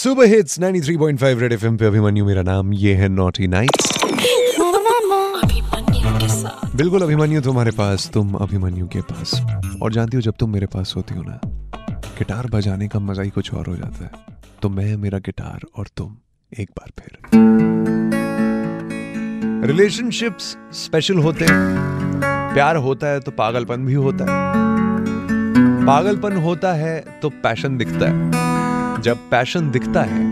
Super hits 93.5 red FM पे। अभिमन्यु मेरा नाम ये है नॉटी नाइट्स बिल्कुल अभिमन्यु तुम्हारे पास, तुम अभिमन्यु के पास। और जानती हो, जब तुम मेरे पास होती हो ना, गिटार बजाने का मज़ा ही कुछ और हो जाता है। तो मैं, मेरा गिटार और तुम एक बार फिर। रिलेशनशिप्स स्पेशल होते हैं। प्यार होता है तो पागलपन भी होता है। पागलपन होता है तो पैशन दिखता है। जब पैशन दिखता है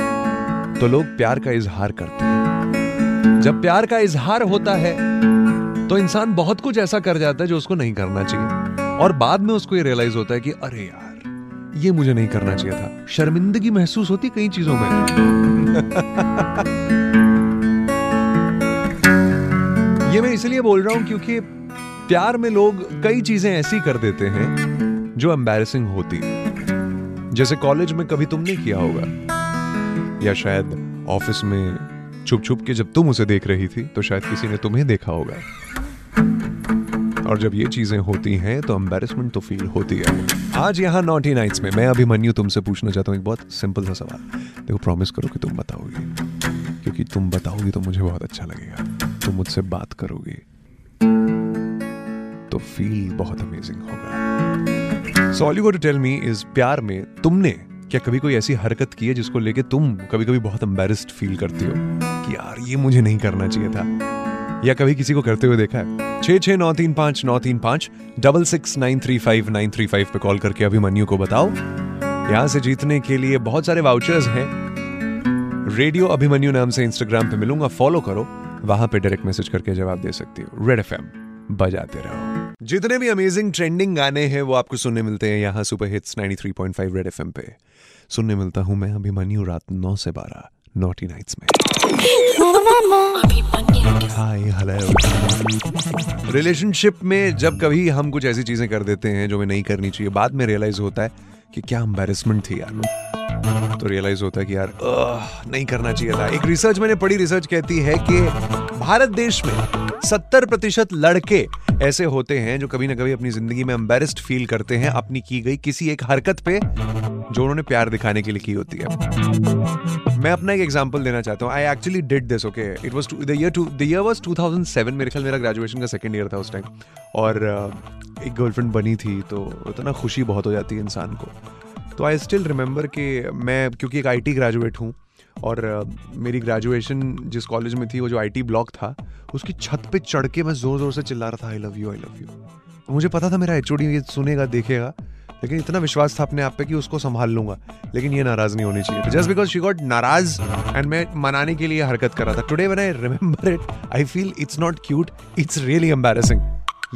तो लोग प्यार का इजहार करते हैं। जब प्यार का इजहार होता है तो इंसान बहुत कुछ ऐसा कर जाता है जो उसको नहीं करना चाहिए। और बाद में उसको ये रियलाइज़ होता है कि, अरे यार, ये मुझे नहीं करना चाहिए था। शर्मिंदगी महसूस होती कई चीज़ों में। ये मैं इसलिए बोल रहा हूँ क्योंकि प्यार में लोग कई चीज़ें ऐसी कर देते हैं, जो एम्बेरसिंग होती है। जैसे कॉलेज में कभी तुमने किया होगा। या शायद ऑफ़िस में छुप छुप के जब तुम उसे देख रही थी तो शायद किसी ने तुम्हें देखा होगा। और जब ये चीज़ें होती हैं तो एम्बेरसमेंट तो फील होती है। आज यहाँ नॉटी नाइट्स में, मैं अभिमन्यु तुमसे पूछना चाहता हूँ एक बहुत सिंपल सा सवाल। देखो प्रॉमिस करो कि तुम बताओगी। क्योंकि तुम बताओगी तो मुझे बहुत अच्छा लगेगा। तुम मुझसे बात करोगी तो फील बहुत अमेजिंग होगा। So all you to tell me is प्यार में तुमने क्या कभी कोई ऐसी हरकत की है जिसको लेके तुम कभी कभी बहुत एम्बेरस्ड फील करती हो? कि यार, ये मुझे नहीं करना चाहिए था। या कभी किसी को करते हुए देखा है? छह छह नौ तीन पाँच, नौ तीन पाँच double six nine three five nine three five पे कॉल करके अभिमन्यु को बताओ। यहाँ से जीतने के लिए बहुत सारे वाउचर्स हैं। रेडियो अभिमन्यु नाम से इंस्टाग्राम पे मिलूँगा फॉलो करो। वहाँ पे डायरेक्ट मैसेज करके जवाब दे सकती हो। रेड एफएम बजाते रहो। जितने भी अमेजिंग ट्रेंडिंग गाने हैं, वो आपको सुनने मिलते हैं यहाँ सुपर हिट्स 93.5 रेड एफएम पे। सुनने मिलता हूँ मैं अभिमन्यु रात 9 से 12 नॉटी नाइट्स में। हाय हेलो रिलेशनशिप में जब कभी हम कुछ ऐसी चीज़ें कर देते हैं जो हमें नहीं करनी चाहिए, बाद में रियलाइज़ होता है कि क्या एम्बेरसमेंट थी यार। तो रियलाइज़ होता है कि यार नहीं करना चाहिए था। एक रिसर्च मैंने, पढ़ी रिसर्च कहती है कि भारत देश में 70 प्रतिशत लड़के ऐसे होते हैं जो कभी ना कभी अपनी ज़िंदगी में एम्बेरस्ड फील करते हैं अपनी की गई किसी एक हरकत पे जो उन्होंने प्यार दिखाने के लिए की होती है। मैं अपना एक एग्जांपल देना चाहता हूँ। I actually did this okay it was the year to the year was 2007 मेरे ख्याल मेरा ग्रेजुएशन का सेकंड ईयर था उस टाइम और uh, एक गर्लफ्रेंड बनी थी तो इतना खुशी बहुत हो जाती है इंसान को। तो आई स्टिल रिमेंबर कि मैं क्योंकि एक आईटी ग्रेजुएट हूँ और मेरी ग्रेजुएशन जिस कॉलेज में थी, वो जो आईटी ब्लॉक था, उसकी छत पे चढ़ के मैं ज़ोर ज़ोर से चिल्ला रहा था I love you I love you मुझे पता था मेरा एच ये सुनेगा, देखेगा, लेकिन इतना विश्वास था अपने आप पे कि उसको संभाल लूँगा, लेकिन ये नाराज़ नहीं होनी चाहिए। जस्ट बिकॉज़ शी गॉट नाराज़ एंड मैं मनाने के लिए हरकत कर रहा था। Today one I remember it I feel it's not cute it's really embarrassing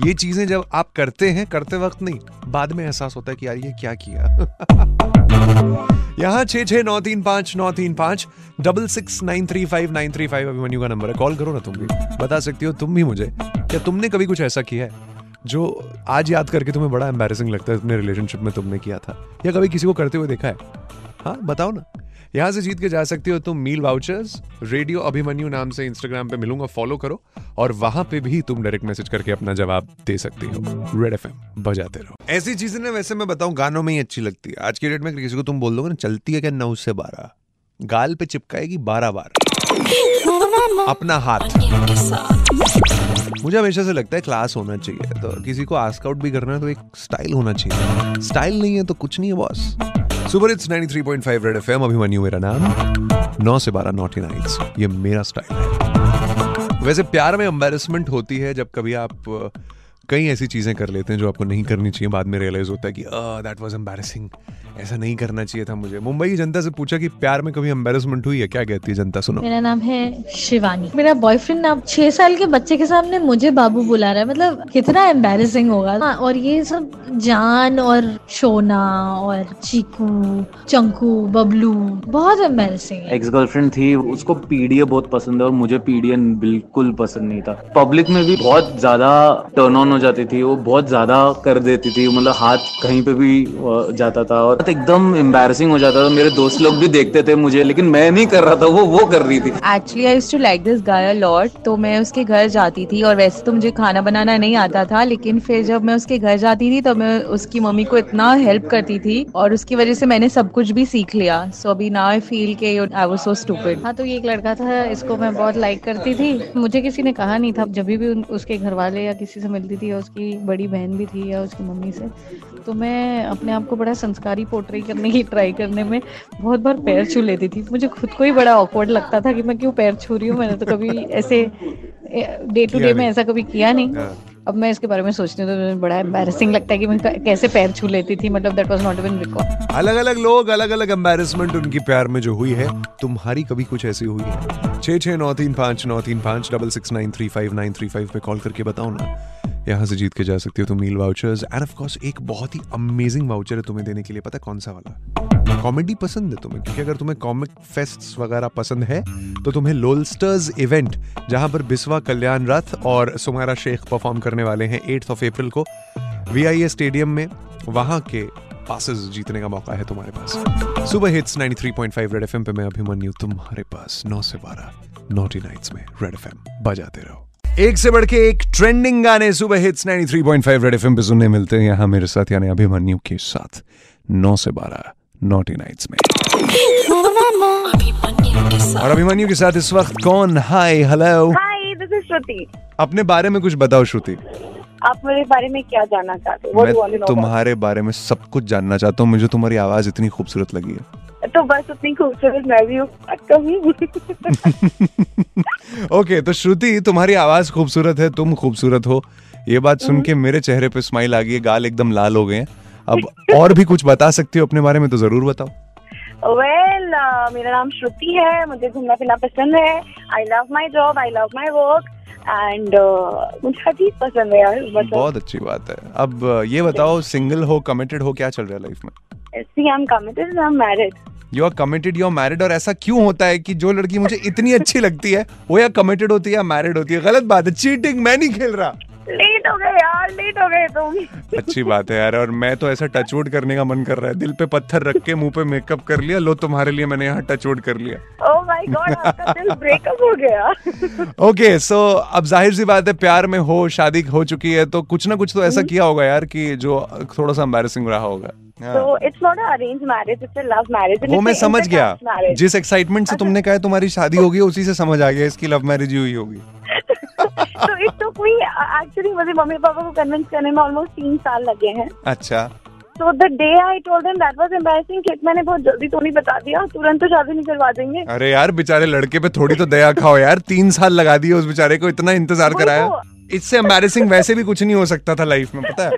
ये चीज़ें जब आप करते हैं, करते वक्त नहीं, बाद में एहसास होता है कि यार ये क्या किया? यहाँ छे छह नौ तीन पाँच, नौ तीन पाँच, double six nine three five, nine three five Abhimanyu का नंबर है। कॉल करो ना तुम भी। बता सकती हो तुम भी मुझे। क्या तुमने कभी कुछ ऐसा किया है जो आज याद करके तुम्हें बड़ा एम्बेसिंग लगता है, अपने रिलेशनशिप में तुमने किया था? या कभी किसी को करते हुए देखा है? हाँ बताओ ना। यहाँ से जीत के जा सकती हो तुम मील वाउचर्स रेडियो अभिमन्यु नाम से इंस्टाग्राम पे मिलूँगा फॉलो करो और वहाँ पे भी तुम डायरेक्ट मैसेज करके अपना जवाब दे सकती हो। रेड एफएम बजाते रहो। ऐसी चीज़ें ना वैसे मैं बताऊँ गानों में ही अच्छी लगती है। आज की डेट में किसी को तुम बोल दोगे ना चलती है क्या? नौ से बारह। गाल पे चिपकाएगी बारह बार। अपना हाथ। मुझे हमेशा से लगता है क्लास होना चाहिए। तो किसी को आस्क आउट भी करना है तो एक स्टाइल होना चाहिए। स्टाइल नहीं है तो कुछ नहीं है boss super it's 93.5 red FM Abhimanyu मेरा नाम। 9 से 12 नॉटी नाइट्स ये मेरा स्टाइल है। वैसे प्यार में एम्बेरसमेंट होती है जब कभी आप कई ऐसी चीज़ें कर लेते हैं जो आपको नहीं करनी चाहिए। बाद में रियलाइज़ होता है कि दैट वाज एम्बेरसिंग ऐसा नहीं करना चाहिए था मुझे। मुंबई की जनता से पूछा कि प्यार में कभी एम्बेरसमेंट हुई है? क्या कहती है जनता? सुनो। मेरा नाम है शिवानी। मेरा बॉयफ्रेंड अब छह साल के बच्चे के सामने मुझे बाबू बुला रहा है। मतलब कितना एम्बेरसिंग होगा। हाँ, और ये सब जान और शोना और चीकू चंकू बबलू बहुत एम्बेरसिंग एक्स गर्लफ्रेंड थी उसको पीडीए बहुत पसंद है और मुझे पीडीए बिल्कुल पसंद नहीं था। पब्लिक में भी बहुत ज़्यादा टर्न ऑन हो जाती थी वो बहुत ज़्यादा कर देती थी मतलब हाथ कहीं पे भी जाता था और एकदम एम्बैरसिंग हो जाता था। मेरे दोस्त लोग भी देखते थे मुझे लेकिन मैं नहीं कर रहा था वो वो कर रही थी। Actually I too like this guy a lot तो मैं उसके घर जाती थी और वैसे तो मुझे खाना बनाना नहीं आता था लेकिन फिर जब मैं उसके घर जाती थी तो मैं उसकी मम्मी को इतना हेल्प करती थी और उसकी वजह से मैंने सब कुछ भी सीख लिया। सो अभी नाउ आई फील के आई वाज सो स्टूपिड हाँ तो ये एक लड़का था इसको मैं बहुत लाइक करती थी। मुझे किसी ने कहा नहीं था जब भी उसके घर वाले या किसी से मिलती थी या उसकी बड़ी बहन भी थी या उसकी मम्मी से तो मैं अपने आप को बड़ा संस्कारी पोर्ट्रे करने की ट्राई करने में बहुत बार पैर छू लेती थी। मुझे खुद को ही बड़ा ऑकवर्ड लगता था कि मैं क्यों पैर छू रही हूँ मैंने तो कभी ऐसे डे टू डे में ऐसा कभी किया नहीं। हाँ। अब मैं इसके बारे में सोचती हूँ तो मुझे बड़ा एम्बैरेसिंग लगता है कि मैं कैसे पैर छू लेती थी मतलब that was not even record अलग अलग लोग अलग अलग एम्बेरसमेंट उनकी प्यार में जो हुई है तुम्हारी कभी कुछ ऐसी हुई है? छः छः नौ तीन पाँच नौ तीन पाँच double six nine three five nine three five पे कॉल करके बताओ ना। यहाँ से जीत के जा सकती हो तुम meal vouchers and of course एक बहुत ही अमेजिंग वाउचर है तुम्हें देने के लिए, पता कौन सा वाला? कॉमेडी पसंद है तुम्हें, क्योंकि अगर तुम्हें कॉमिक फेस्ट वगैरह पसंद है तो तुम्हें लोलस्टर्स इवेंट जहाँ पर बिस्वा कल्याण रथ और सुमारा शेख परफॉर्म करने वाले हैं एट्थ ऑफ़ अप्रैल को वीआईए स्टेडियम में, वहाँ के पासेस जीतने का मौका है तुम्हारे पास। सुबह हिट्स 93.5 रेड एफएम पे मैं अभिमन्यु, तुम्हारे पास 9 से 12 नोटी नाइट्स में रेड एफएम बजाते रहो। एक से बढ़ के एक ट्रेंडिंग गाने सुबह हिट्स 93.5 रेड एफएम पे सुनने मिलते हैं यहाँ मेरे साथ यानी अभिमन्यु के साथ। 9 से 12 नोटी नाइट्स में। और अभिमन्यु के साथ इस वक्त कौन? Hi hello hi this is Shruti अपने बारे में कुछ बताओ श्रुति आप मेरे बारे में क्या जानना चाहते हो? मैं तुम्हारे बारे में सब कुछ जानना चाहता हूँ मुझे तुम्हारी आवाज़ इतनी खूबसूरत लगी है। तो बस उतनी खूबसूरत मैं भी हूँ। ओके तो श्रुति तुम्हारी आवाज़ खूबसूरत है तुम खूबसूरत हो। ये बात सुन के मेरे चेहरे पे स्माइल आ गई है गाल एकदम लाल हो गए हैं। अब और भी कुछ बता सकती हो अपने बारे में तो ज़रूर बताओ। वेल मेरा नाम श्रुति है मुझे घूमना फिरना पसंद है। I love my job I love my work and मुझे हर चीज़ पसंद है यार बहुत अच्छी बात है। अब ये बताओ सिंगल हो कमिटेड हो क्या चल रहा है लाइफ में? See I am committed I am married you are committed you are married और ऐसा क्यों होता है कि जो लड़की मुझे इतनी अच्छी लगती है वो या कमिटेड होती है या मैरिड होती है? गलत बात है। चीटिंग मैं नहीं खेल रहा। लेट हो गए यार लेट हो गए तुम। अच्छी बात है यार और मैं तो ऐसा टचवुड करने का मन कर रहा है। दिल पे पत्थर रख के मुँह पे मेकअप कर लिया लो तुम्हारे लिए मैंने यहाँ टचवुड कर लिया। ओह माय गॉड आपका दिल ब्रेकअप हो गया। ओके सो अब ज़ाहिर सी बात है प्यार में हो शादी हो चुकी है तो कुछ ना कुछ तो ऐसा किया होगा यार कि जो थोड़ा सा एम्बैरेसिंग रहा होगा। It's not an arranged marriage, it's a love वो मैं समझ गया। जिस एक्साइटमेंट से तुमने कहा है तुम्हारी शादी होगी उसी से समझ आ गया इसकी लव मैरिज हुई होगी। So it took me actually मुझे मम्मी पापा को कन्विंस करने में ऑलमोस्ट तीन साल लगे हैं। अच्छा। So the day I told them that was embarrassing कि मैंने बहुत जल्दी तो नहीं बता दिया तुरंत तो शादी नहीं करवा देंगे। अरे यार बेचारे लड़के पे थोड़ी तो दया खाओ यार तीन साल लगा दिए उस बेचारे को इतना इंतज़ार कराया। तो। इससे एम्बैरेसिंग वैसे भी कुछ नहीं हो सकता था लाइफ में, पता है?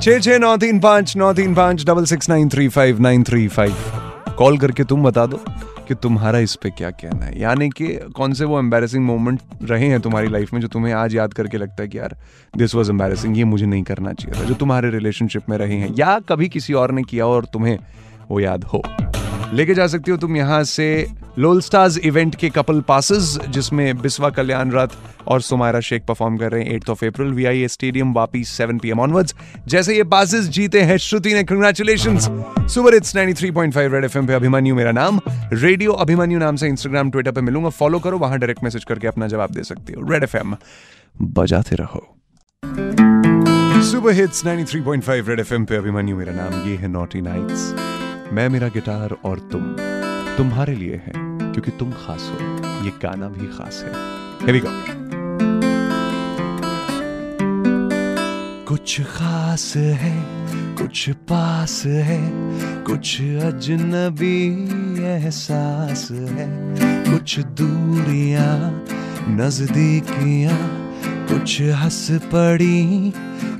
छः छः नौ, तीन, पाँच, नौ, तीन, पाँच double six nine three five nine three five call करके तुम बता दो कि तुम्हारा इस पे क्या कहना है। यानी कि कौन से वो एम्बेसिंग मोमेंट रहे हैं तुम्हारी लाइफ में जो तुम्हें आज याद करके लगता है कि यार दिस वाज एम्बेसिंग ये मुझे नहीं करना चाहिए था, जो तुम्हारे रिलेशनशिप में रहे हैं, या कभी किसी और ने किया और तुम्हें वो याद हो। लेके जा सकती हो तुम यहाँ से लोल स्टार्स इवेंट के कपल पासेस, जिसमें बिस्वा कल्याण रथ और सुमारा शेख परफॉर्म कर रहे हैं eighth of April V I stadium Vapi 7 PM onwards जैसे ये पासेस जीते हैं, श्रुति ने congratulation super it's 93.5 red FM पे अभिमन्यु, मेरा नाम। रेडियो अभिमन्यु नाम से इंस्टाग्राम ट्विटर पे मिलूँगा। फॉलो करो, वहाँ डायरेक्ट मैसेज करके अपना जवाब दे सकते हो। रेड एफएम बजाते रहो। सुपर हिट्स 93.5 रेड एफएम पे अभिमन्यु, मेरा नाम। ये है नॉटी नाइट्स मैं, मेरा गिटार और तुम तुम्हारे लिए है, क्योंकि तुम खास हो ये गाना भी खास है Here we go. कुछ खास है, कुछ पास है, कुछ अजनबी एहसास है, कुछ दूरियाँ, नजदीकियाँ, कुछ हंस पड़ी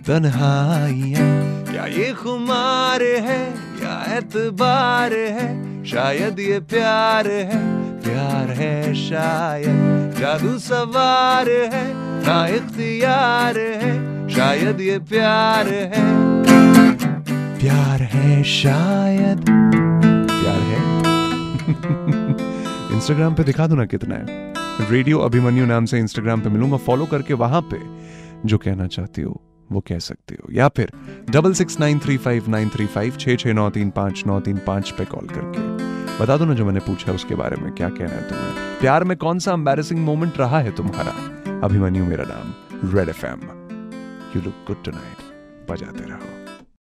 तन्हाइयाँ। क्या ये खुमार है? या एतबार है? शायद ये प्यार है। प्यार है शायद। जादू सवार है। ना इख्तियार है। शायद ये प्यार है। प्यार है शायद। प्यार है। इंस्टाग्राम पे दिखा दो ना कितना है। रेडियो अभिमन्यु नाम से इंस्टाग्राम पे मिलूँगा। फॉलो करके वहाँ पे जो कहना चाहती हो। वो कह सकते हो। या फिर double six nine three five nine three five छः छः नौ तीन पाँच, नौ तीन पाँच पे कॉल करके। बता दो ना जो मैंने पूछा उसके बारे में क्या कहना है तुम्हें। प्यार में कौन सा अम्बेरसिंग मोमेंट रहा है तुम्हारा? अभिमन्यू मेरा नाम red F M you look good tonight बजाते रहो।